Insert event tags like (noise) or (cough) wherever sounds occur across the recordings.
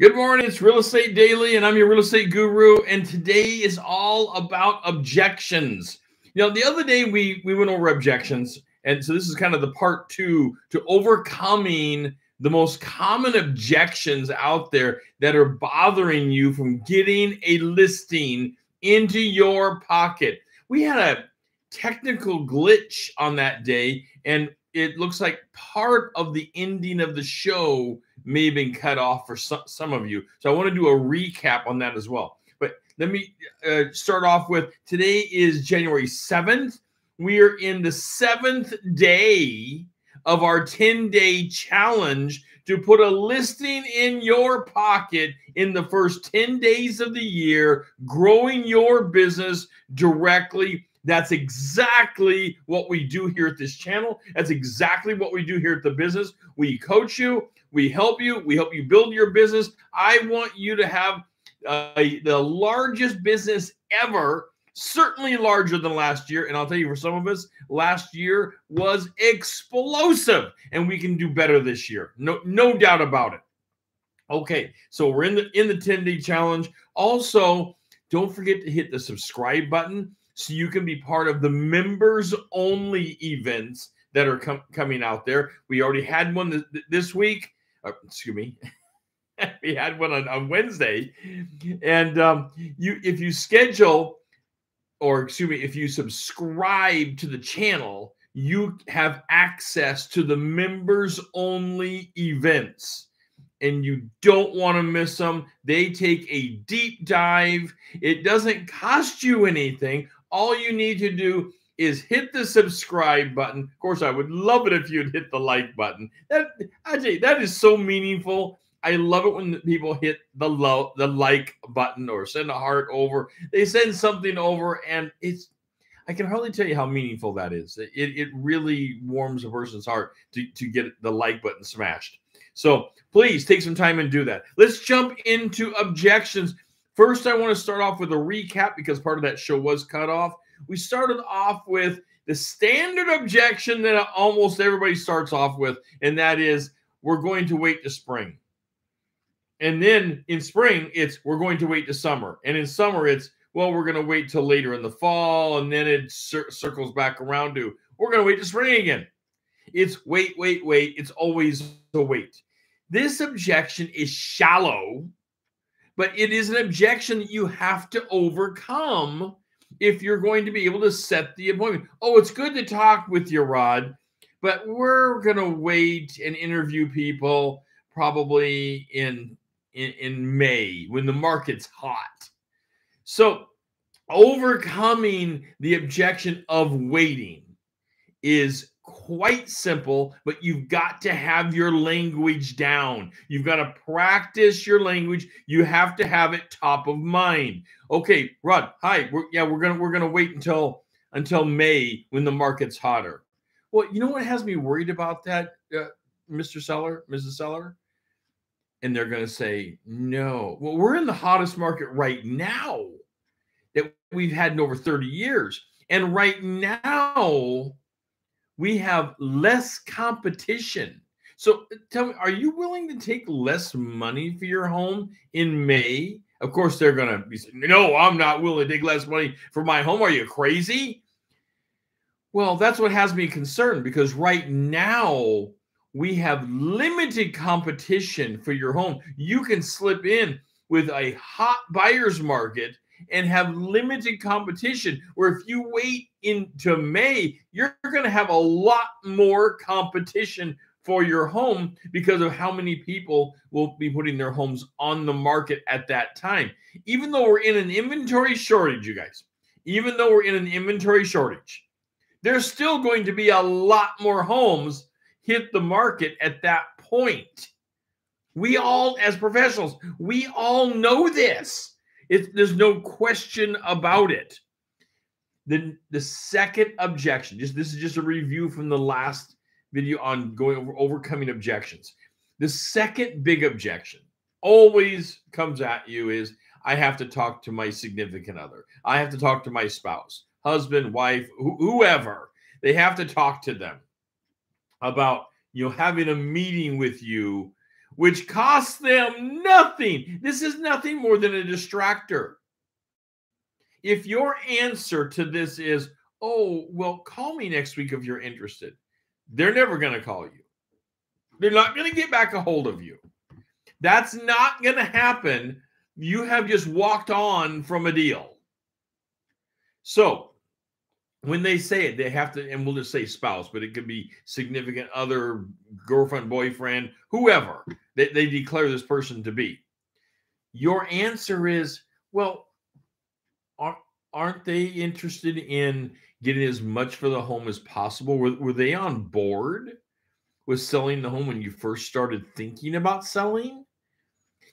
Good morning. It's Real Estate Daily, and I'm your real estate guru. And today is all about objections. You know, the other day we we went over objections, and so this is kind of the part two to overcoming the most common objections out there that are bothering you from getting a listing into your pocket. We had a technical glitch on that day, and it looks like part of the ending of the show may have been cut off for some, some of you. So I want to do a recap on that as well. But let me uh, start off with today is January 7th. We are in the seventh day of our 10 day challenge to put a listing in your pocket in the first 10 days of the year, growing your business directly that's exactly what we do here at this channel. That's exactly what we do here at the business. We coach you, we help you, we help you build your business. I want you to have uh, the largest business ever, certainly larger than last year. And I'll tell you, for some of us, last year was explosive, and we can do better this year. No, no doubt about it. Okay, so we're in the in the 10 day challenge. Also, don't forget to hit the subscribe button so you can be part of the members only events that are com- coming out there. We already had one th- this week. Uh, excuse me. (laughs) we had one on, on Wednesday. And um, you if you schedule or excuse me, if you subscribe to the channel, you have access to the members only events and you don't want to miss them. They take a deep dive. It doesn't cost you anything all you need to do is hit the subscribe button. Of course, I would love it if you'd hit the like button. That you, that is so meaningful. I love it when people hit the low, the like button or send a heart over. They send something over, and it's I can hardly tell you how meaningful that is. It, it really warms a person's heart to, to get the like button smashed. So please take some time and do that. Let's jump into objections. First, I want to start off with a recap because part of that show was cut off. We started off with the standard objection that almost everybody starts off with, and that is we're going to wait to spring. And then in spring, it's we're going to wait to summer. And in summer, it's well, we're going to wait till later in the fall. And then it cir- circles back around to we're going to wait to spring again. It's wait, wait, wait. It's always a wait. This objection is shallow but it is an objection that you have to overcome if you're going to be able to set the appointment. Oh, it's good to talk with you, Rod, but we're going to wait and interview people probably in, in in May when the market's hot. So, overcoming the objection of waiting is quite simple, but you've got to have your language down. You've got to practice your language. You have to have it top of mind. Okay, Rod. Hi. We're, yeah, we're gonna we're gonna wait until until May when the market's hotter. Well, you know what has me worried about that, uh, Mr. Seller, Mrs. Seller? And they're to say, no. Well, we're in the hottest market right now that we've had in over 30 years. And right now, we have less competition. So uh, tell me, are you willing to take less money for your home in May? Of course, they're going to be saying, no, I'm not willing to take less money for my home. Are you crazy? Well, that's what has me concerned because right now we have limited competition for your home. You can slip in with a hot buyer's market and have limited competition. Where if you wait into May, you're going to have a lot more competition for your home because of how many people will be putting their homes on the market at that time. Even though we're in an inventory shortage, you guys, even though we're in an inventory shortage, there's still going to be a lot more homes hit the market at that point. We all, as professionals, we all know this. It, there's no question about it. The, the second objection, just this is just a review from the last video on going over overcoming objections. The second big objection always comes at you is I have to talk to my significant other. I have to talk to my spouse, husband, wife, wh- whoever. They have to talk to them about you know having a meeting with you which costs them nothing. This is nothing more than a distractor. If your answer to this is, oh, well, call me next week if you're interested, they're never going to call you. They're not going to get back a hold of you. That's not going to happen. You have just walked on from a deal. So when they say it, they have to, and we'll just say spouse, but it could be significant other, girlfriend, boyfriend, whoever they, they declare this person to be. Your answer is, well, aren't they interested in getting as much for the home as possible? Were, were they on board with selling the home when you first started thinking about selling?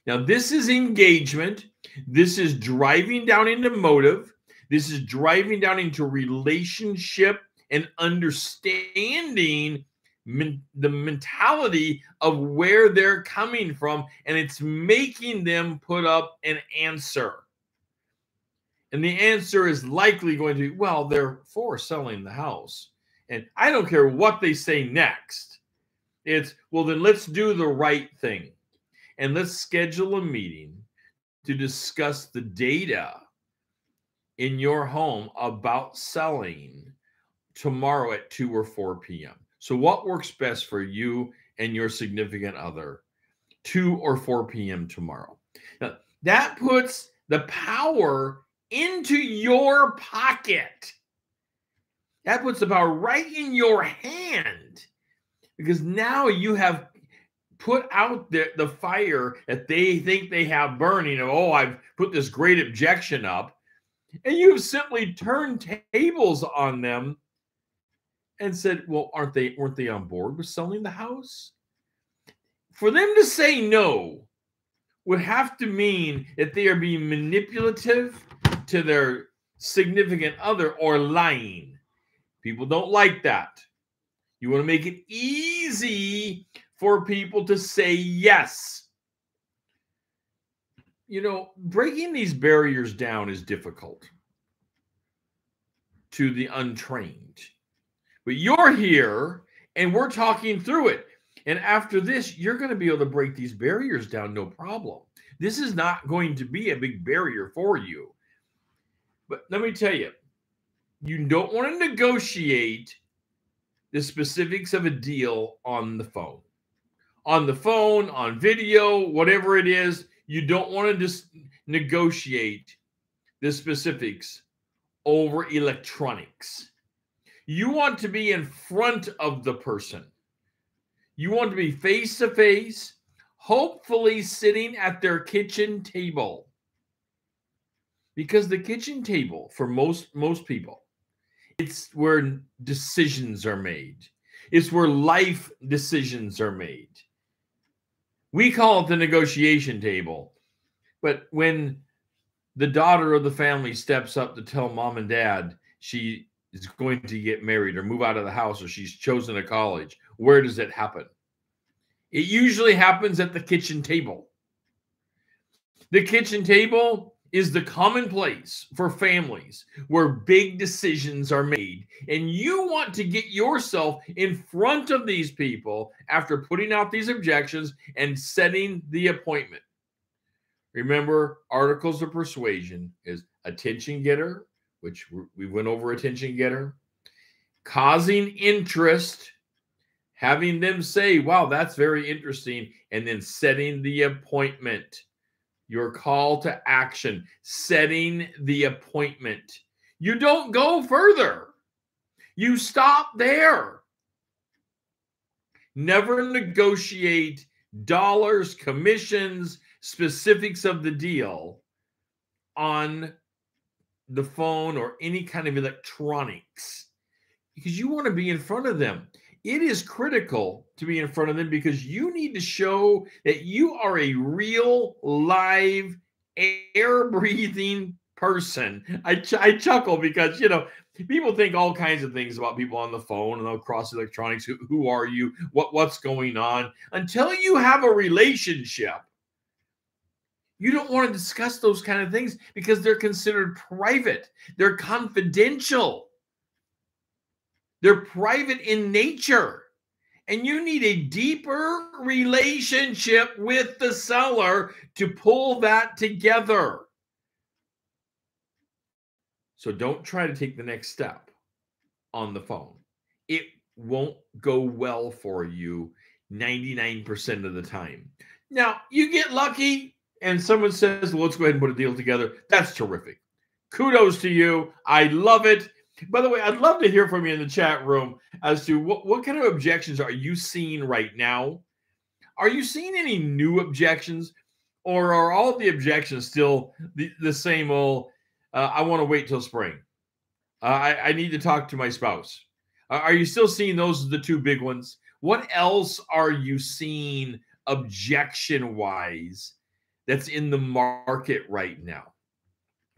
Now, this is engagement. This is driving down into motive. This is driving down into relationship and understanding men- the mentality of where they're coming from. And it's making them put up an answer. And the answer is likely going to be, well, they're for selling the house. And I don't care what they say next. It's, well, then let's do the right thing. And let's schedule a meeting to discuss the data in your home about selling tomorrow at 2 or 4 p.m. So, what works best for you and your significant other? 2 or 4 p.m. tomorrow. Now, that puts the power into your pocket. That puts the power right in your hand because now you have put out the, the fire that they think they have burning. oh, I've put this great objection up. And you've simply turned tables on them and said, well, aren't they weren't they on board with selling the house? For them to say no would have to mean that they are being manipulative to their significant other or lying. People don't like that. You want to make it easy for people to say yes. You know, breaking these barriers down is difficult to the untrained. But you're here and we're talking through it. And after this, you're going to be able to break these barriers down no problem. This is not going to be a big barrier for you. But let me tell you, you don't want to negotiate the specifics of a deal on the phone. On the phone, on video, whatever it is, you don't want to just negotiate the specifics over electronics. You want to be in front of the person. You want to be face to face, hopefully sitting at their kitchen table because the kitchen table for most most people it's where decisions are made it's where life decisions are made we call it the negotiation table. But when the daughter of the family steps up to tell mom and dad she is going to get married or move out of the house or she's chosen a college where does it happen? It usually happens at the kitchen table. The kitchen table is the commonplace for families where big decisions are made. And you want to get yourself in front of these people after putting out these objections and setting the appointment. Remember, articles of persuasion is attention getter, which we went over attention getter, causing interest, having them say, wow, that's very interesting, and then setting the appointment your call to action, setting the appointment. You don't go further, you stop there. Never negotiate dollars, commissions, specifics of the deal on the phone or any kind of electronics because you want to be in front of them it is critical to be in front of them because you need to show that you are a real live air breathing person. I, ch- I chuckle because, you know, people think all kinds of things about people on the phone and across electronics. Who, who are you? What, what's going on? Until you have a relationship, you don't want to discuss those kind of things because they're considered private, they're confidential. They're private in nature. and you need a deeper relationship with the seller to pull that together. So don't try to take the next step on the phone. It won't go well for you 99% of the time. Now, you get lucky and someone says, well, let's go ahead and put a deal together. That's terrific. Kudos to you. I love it. By the way, I'd love to hear from you in the chat room as to what, what kind of objections are you seeing right now? Are you seeing any new objections? Or are all the objections still the, the same old, uh, I want to wait till spring? Uh, I, I need to talk to my spouse. Uh, are you still seeing those are the two big ones? What else are you seeing objection wise that's in the market right now?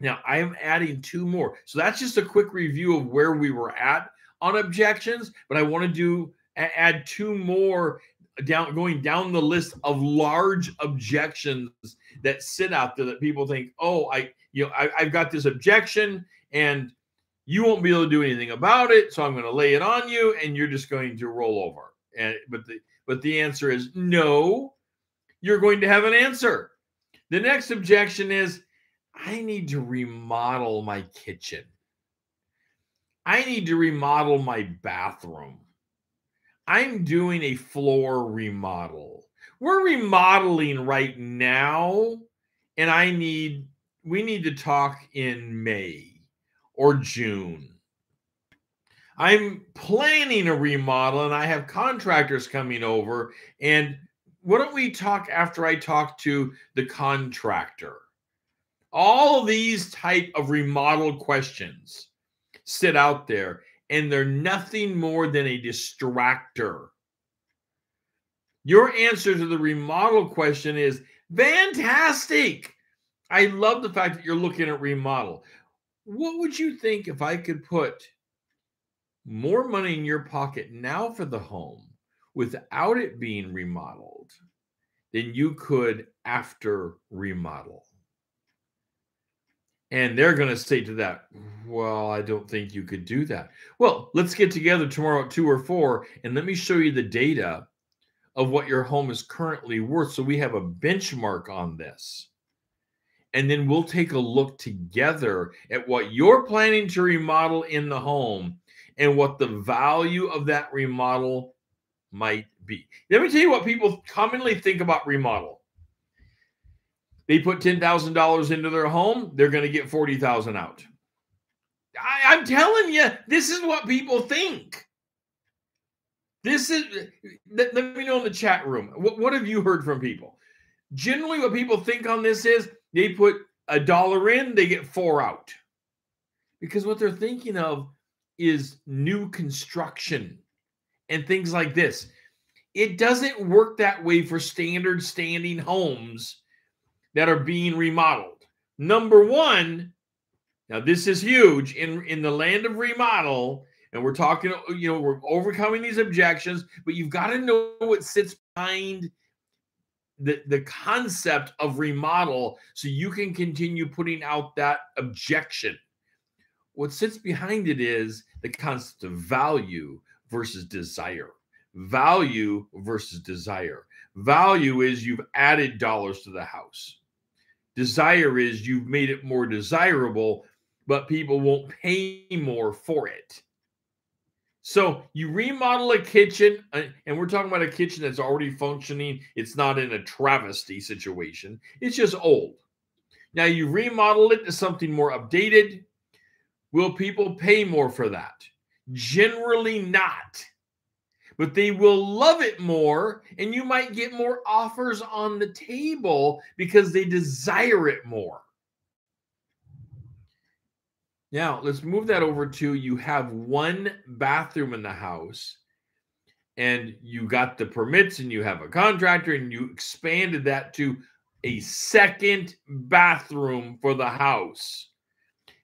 Now, I am adding two more. So that's just a quick review of where we were at on objections, but I want to do add two more down going down the list of large objections that sit out there that people think, oh, I you know I, I've got this objection and you won't be able to do anything about it, so I'm going to lay it on you, and you're just going to roll over. And but the but the answer is no. You're going to have an answer. The next objection is I need to remodel my kitchen. I need to remodel my bathroom. I'm doing a floor remodel. We're remodeling right now, and I need we need to talk in May or June. I'm planning a remodel and I have contractors coming over. And why don't we talk after I talk to the contractor? All these type of remodel questions sit out there and they're nothing more than a distractor. Your answer to the remodel question is fantastic. I love the fact that you're looking at remodel. What would you think if I could put more money in your pocket now for the home without it being remodeled than you could after remodel? And they're going to say to that, Well, I don't think you could do that. Well, let's get together tomorrow at two or four and let me show you the data of what your home is currently worth. So we have a benchmark on this. And then we'll take a look together at what you're planning to remodel in the home and what the value of that remodel might be. Let me tell you what people commonly think about remodel they put $10,000 into their home, they're going to get 40,000 out. I, I'm telling you, this is what people think. This is, let, let me know in the chat room. What, what have you heard from people? Generally, what people think on this is they put a dollar in, they get four out. Because what they're thinking of is new construction and things like this. It doesn't work that way for standard standing homes that are being remodeled. Number one, now this is huge in, in the land of remodel, and we're talking, you know, we're overcoming these objections, but you've got to know what sits behind the, the concept of remodel so you can continue putting out that objection. What sits behind it is the concept of value versus desire. Value versus desire. Value is you've added dollars to the house. Desire is you've made it more desirable, but people won't pay more for it. So you remodel a kitchen, uh, and we're talking about a kitchen that's already functioning. It's not in a travesty situation, it's just old. Now you remodel it to something more updated. Will people pay more for that? Generally not but they will love it more and you might get more offers on the table because they desire it more. Now, let's move that over to you have one bathroom in the house and you got the permits and you have a contractor and you expanded that to a second bathroom for the house.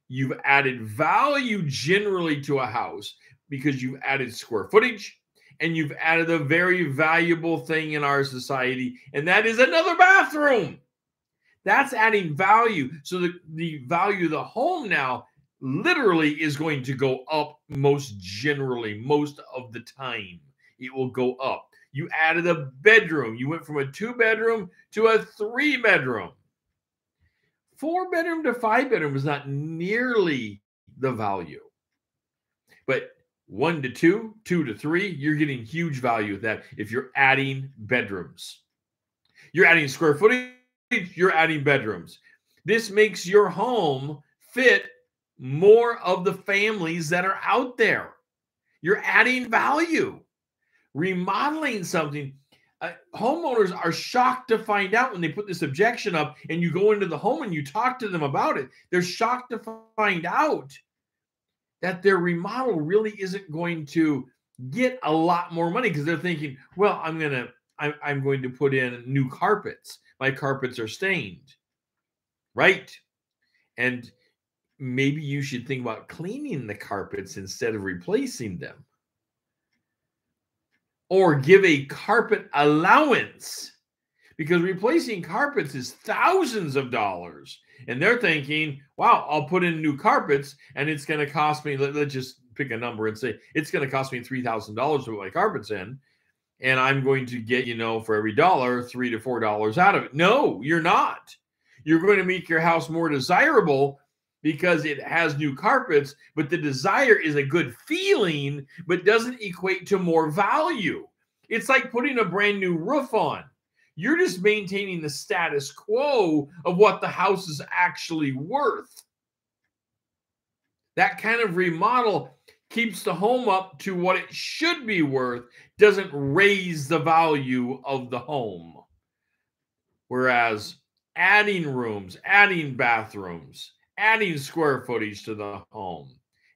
You've added value generally to a house because you've added square footage, and you've added a very valuable thing in our society, and that is another bathroom. That's adding value. So the, the value of the home now literally is going to go up most generally, most of the time. it will go up. You added a bedroom. You went from a two bedroom to a three bedroom. Four bedroom to five bedroom is not nearly the value. But one to two, two to three, you're getting huge value with that if you're adding bedrooms. You're adding square footage, you're adding bedrooms. This makes your home fit more of the families that are out there. You're adding value. Remodeling something, uh, homeowners are shocked to find out when they put this objection up and you go into the home and you talk to them about it. They're shocked to find out that their remodel really isn't going to get a lot more money because they're thinking, well, I'm to I'm, I'm going to put in new carpets. My carpets are stained. Right? And maybe you should think about cleaning the carpets instead of replacing them. Or give a carpet allowance because replacing carpets is thousands of dollars. And they're thinking, wow, I'll put in new carpets and it's going to cost me, let, us just pick a number and say it's going to cost me $3,000 to put my carpets in. And I'm going to get, you know, for every dollar, three to four dollars out of it. No, you're not. You're going to make your house more desirable because it has new carpets, but the desire is a good feeling, but doesn't equate to more value. It's like putting a brand new roof on. You're just maintaining the status quo of what the house is actually worth. That kind of remodel keeps the home up to what it should be worth, doesn't raise the value of the home. Whereas adding rooms, adding bathrooms, adding square footage to the home.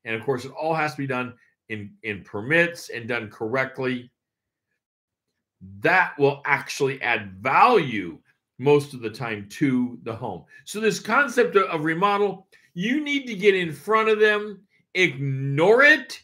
And of course, it all has to be done in, in permits and done correctly. That will actually add value most of the time to the home. So, this concept of, remodel, you need to get in front of them, ignore it,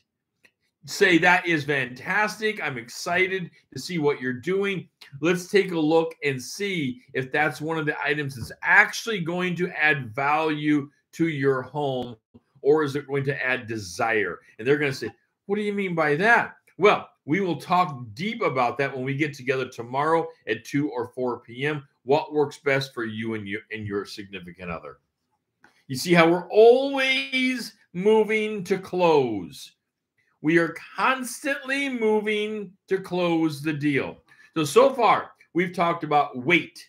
say that is fantastic. I'm excited to see what you're doing. Let's take a look and see if that's one of the items that's actually going to add value to your home or is it going to add desire? And they're going to say, What do you mean by that? Well, we will talk deep about that when we get together tomorrow at 2 or 4 p.m. What works best for you and your and your significant other. You see how we're always moving to close. We are constantly moving to close the deal. So so far, we've talked about wait.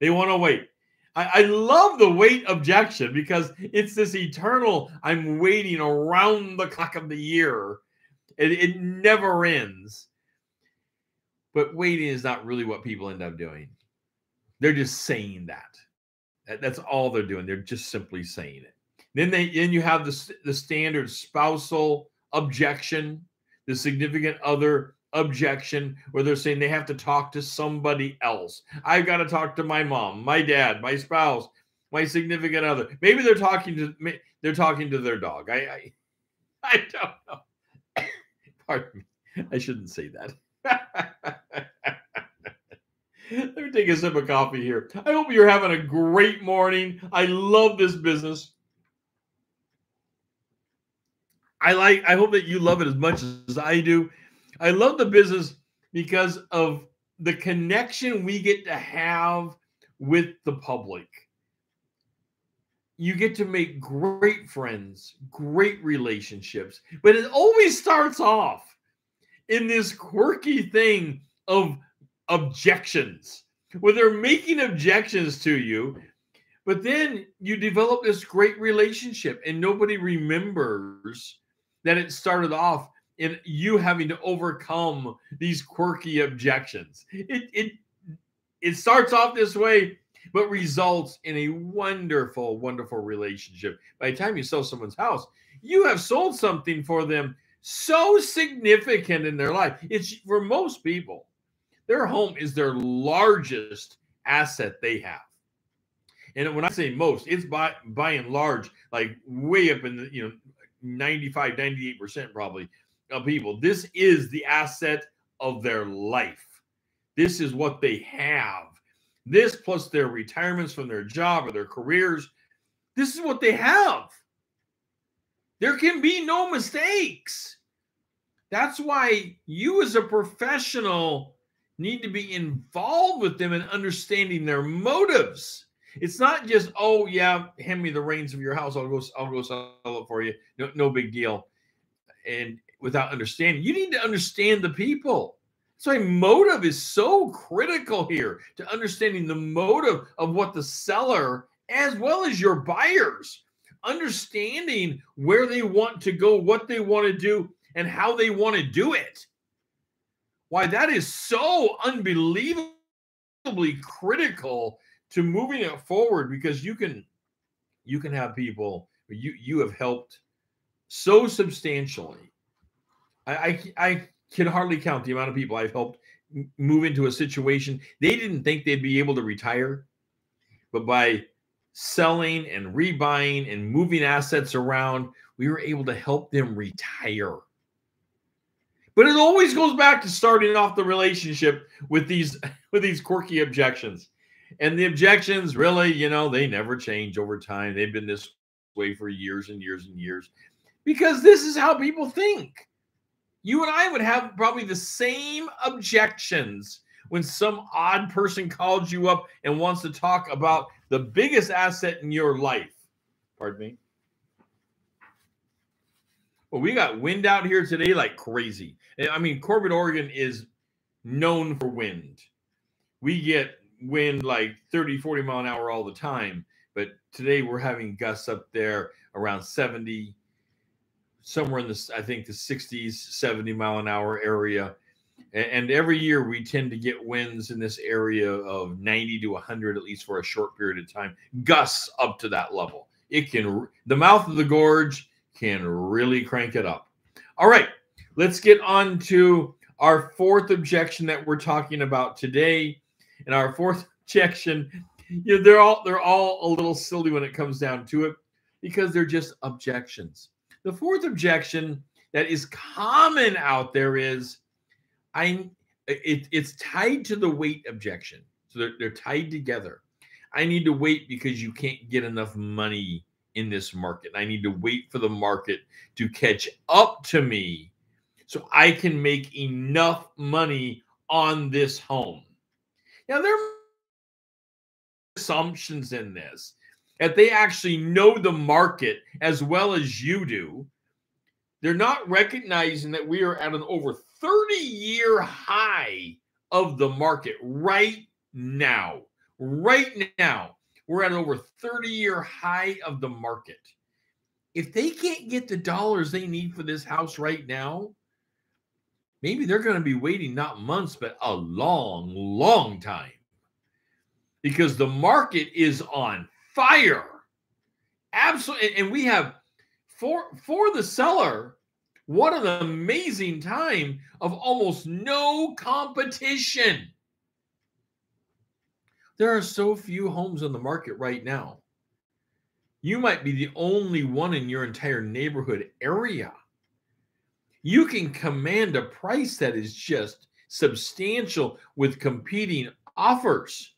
They want to wait. I, I love the wait objection because it's this eternal, I'm waiting around the clock of the year. It, it never ends. But waiting is not really what people end up doing. They're just saying that. that that's all they're doing. They're just simply saying it. Then they then you have the, the standard spousal objection, the significant other objection where they're saying they have to talk to somebody else. I've got to talk to my mom, my dad, my spouse, my significant other. Maybe they're talking to they're talking to their dog. I I, (laughs) I don't know. Pardon me. I shouldn't say that. (laughs) Let me take a sip of coffee here. I hope you're having a great morning. I love this business. I like I hope that you love it as much as I do. I love the business because of the connection we get to have with the public. You get to make great friends, great relationships, but it always starts off in this quirky thing of objections, where they're making objections to you, but then you develop this great relationship and nobody remembers that it started off in you having to overcome these quirky objections. It it it starts off this way, but results in a wonderful, wonderful relationship. By the time you sell someone's house, you have sold something for them so significant in their life. It's for most people, their home is their largest asset they have. And when I say most, it's by by and large, like way up in the you know 95, 98% probably of people. This is the asset of their life. This is what they have. This plus their retirements from their job or their careers. This is what they have. There can be no mistakes. That's why you, as a professional, need to be involved with them and understanding their motives. It's not just, oh yeah, hand me the reins of your house. I'll go, I'll go sell it for you. No, no big deal. And without understanding, you need to understand the people. So a motive is so critical here to understanding the motive of what the seller as well as your buyers understanding where they want to go, what they want to do, and how they want to do it. Why that is so unbelievably critical to moving it forward because you can you can have people you you have helped so substantially. I I, I can hardly count the amount of people I've helped move into a situation they didn't think they'd be able to retire, but by selling and rebuying and moving assets around, we were able to help them retire. But it always goes back to starting off the relationship with these (laughs) with these quirky objections. And the objections really, you know, they never change over time. They've been this way for years and years and years because this is how people think. You and I would have probably the same objections when some odd person calls you up and wants to talk about the biggest asset in your life. Pardon me. Well, we got wind out here today like crazy. I mean, Corbett, Oregon is known for wind. We get wind like 30, 40 mile an hour all the time. But today we're having gusts up there around 70, somewhere in this, I think, the 60s, 70 mile an hour area. And every year we tend to get winds in this area of 90 to 100, at least for a short period of time, gusts up to that level. It can, the mouth of the gorge can really crank it up. All right, let's get on to our fourth objection that we're talking about today. And our fourth (laughs) objection, you know, they're all they're all a little silly when it comes down to it because they're just objections. The fourth objection that is common out there is I it, it's tied to the wait objection. So they're, they're tied together. I need to wait because you can't get enough money in this market. I need to wait for the market to catch up to me so I can make enough money on this home. Now, there are assumptions in this that they actually know the market as well as you do. They're not recognizing that we are at an over 30 year high of the market right now. Right now. We're at an over 30 year high of the market. If they can't get the dollars they need for this house right now, maybe they're going to be waiting not months, but a long, long time because the market is on fire. Absolutely. And we have for for the seller, what an amazing time of almost no competition. There are so few homes on the market right now. You might be the only one in your entire neighborhood area. You can command a price that is just substantial with competing offers.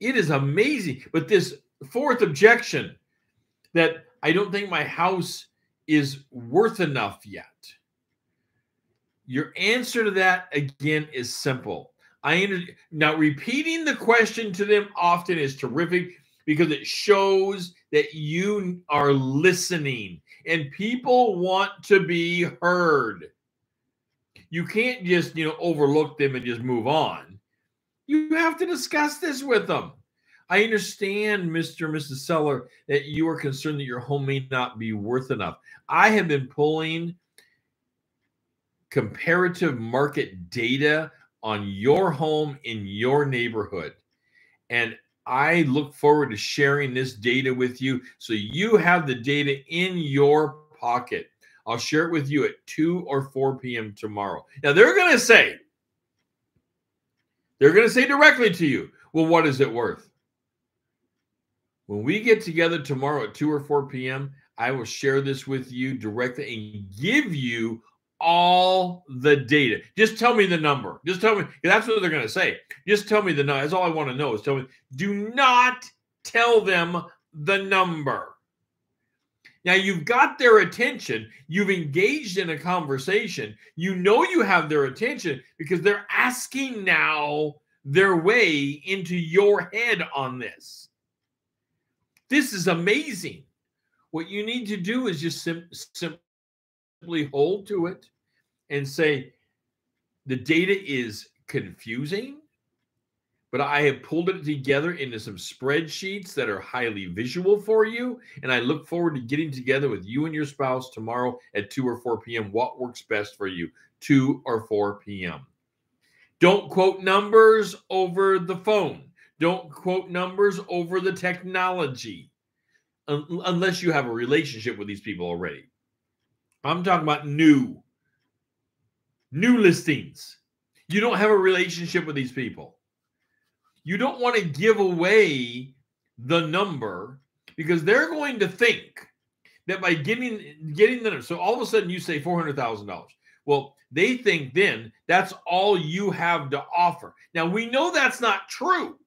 It is amazing. But this fourth objection that I don't think my house is worth enough yet. Your answer to that again is simple. I now repeating the question to them often is terrific because it shows that you are listening and people want to be heard. You can't just, you know, overlook them and just move on. You have to discuss this with them. I understand, Mr. and Mrs. Seller, that you are concerned that your home may not be worth enough. I have been pulling comparative market data on your home in your neighborhood. And I look forward to sharing this data with you so you have the data in your pocket. I'll share it with you at 2 or 4 p.m. tomorrow. Now, they're going to say, they're going to say directly to you, well, what is it worth? When we get together tomorrow at 2 or 4 p.m., I will share this with you directly and give you all the data. Just tell me the number. Just tell me. That's what they're going to say. Just tell me the number. That's all I want to know is tell me. Do not tell them the number. Now you've got their attention. You've engaged in a conversation. You know you have their attention because they're asking now their way into your head on this. This is amazing. What you need to do is just sim- simply hold to it and say, the data is confusing but I have pulled it together into some spreadsheets that are highly visual for you. And I look forward to getting together with you and your spouse tomorrow at 2 or 4 p.m. What works best for you, 2 or 4 p.m. Don't quote numbers over the phone. Don't quote numbers over the technology unless you have a relationship with these people already. I'm talking about new, new listings. You don't have a relationship with these people you don't want to give away the number because they're going to think that by getting getting the number, so all of a sudden you say four hundred thousand dollars. Well, they think then that's all you have to offer. Now we know that's not true.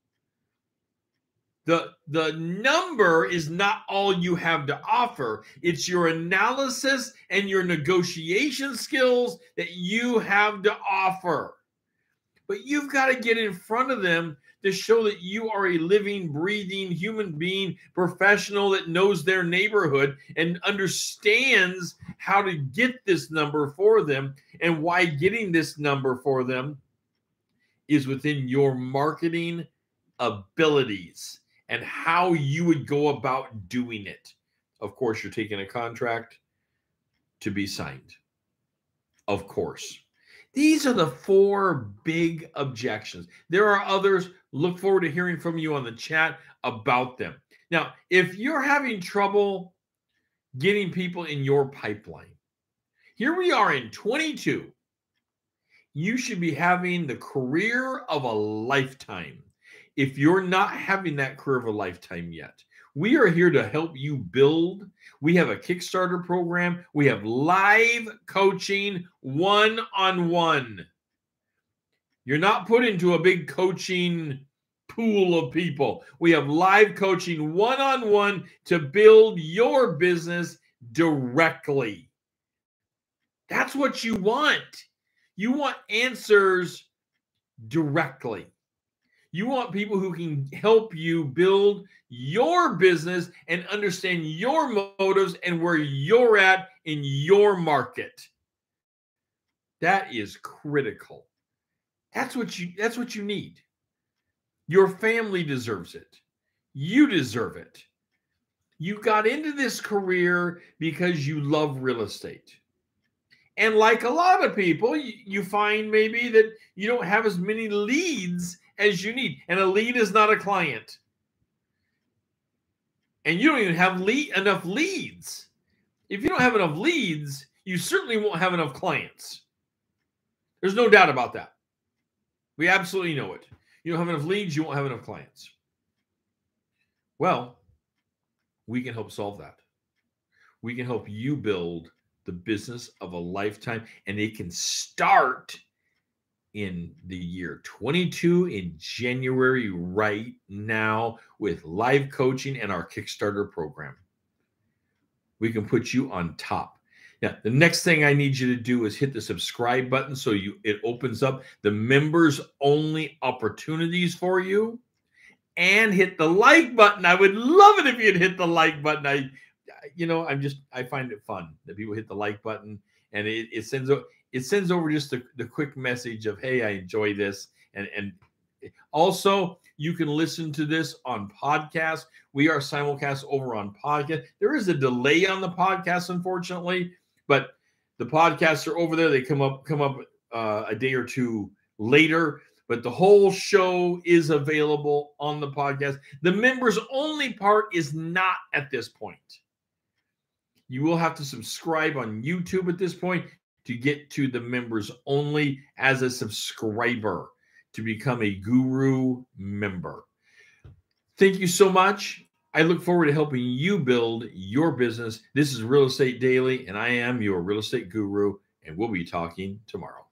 The, the number is not all you have to offer. It's your analysis and your negotiation skills that you have to offer. But you've got to get in front of them to show that you are a living, breathing human being, professional that knows their neighborhood and understands how to get this number for them and why getting this number for them is within your marketing abilities and how you would go about doing it. Of course, you're taking a contract to be signed. Of course. These are the four big objections. There are others. Look forward to hearing from you on the chat about them. Now, if you're having trouble getting people in your pipeline, here we are in 22. You should be having the career of a lifetime. If you're not having that career of a lifetime yet, we are here to help you build. We have a Kickstarter program. We have live coaching one on one. You're not put into a big coaching pool of people. We have live coaching one on one to build your business directly. That's what you want. You want answers directly. You want people who can help you build your business and understand your motives and where you're at in your market. That is critical. That's what you that's what you need. Your family deserves it. You deserve it. You got into this career because you love real estate. And like a lot of people, you, you find maybe that you don't have as many leads as you need. And a lead is not a client. And you don't even have lead, enough leads. If you don't have enough leads, you certainly won't have enough clients. There's no doubt about that. We absolutely know it. You don't have enough leads, you won't have enough clients. Well, we can help solve that. We can help you build the business of a lifetime, and it can start in the year 22 in January right now with live coaching and our Kickstarter program. We can put you on top. Now, the next thing I need you to do is hit the subscribe button so you it opens up the members only opportunities for you and hit the like button. I would love it if you'd hit the like button. I you know, I'm just I find it fun that people hit the like button and it, it sends it sends over just the, the quick message of hey i enjoy this. And and also you can listen to this on podcast. We are simulcast over on podcast. There is a delay on the podcast unfortunately but the podcasts are over there. They come up come up uh, a day or two later but the whole show is available on the podcast. The members only part is not at this point. You will have to subscribe on YouTube at this point to get to the members only as a subscriber to become a guru member. Thank you so much. I look forward to helping you build your business. This is Real Estate Daily, and I am your real estate guru, and we'll be talking tomorrow.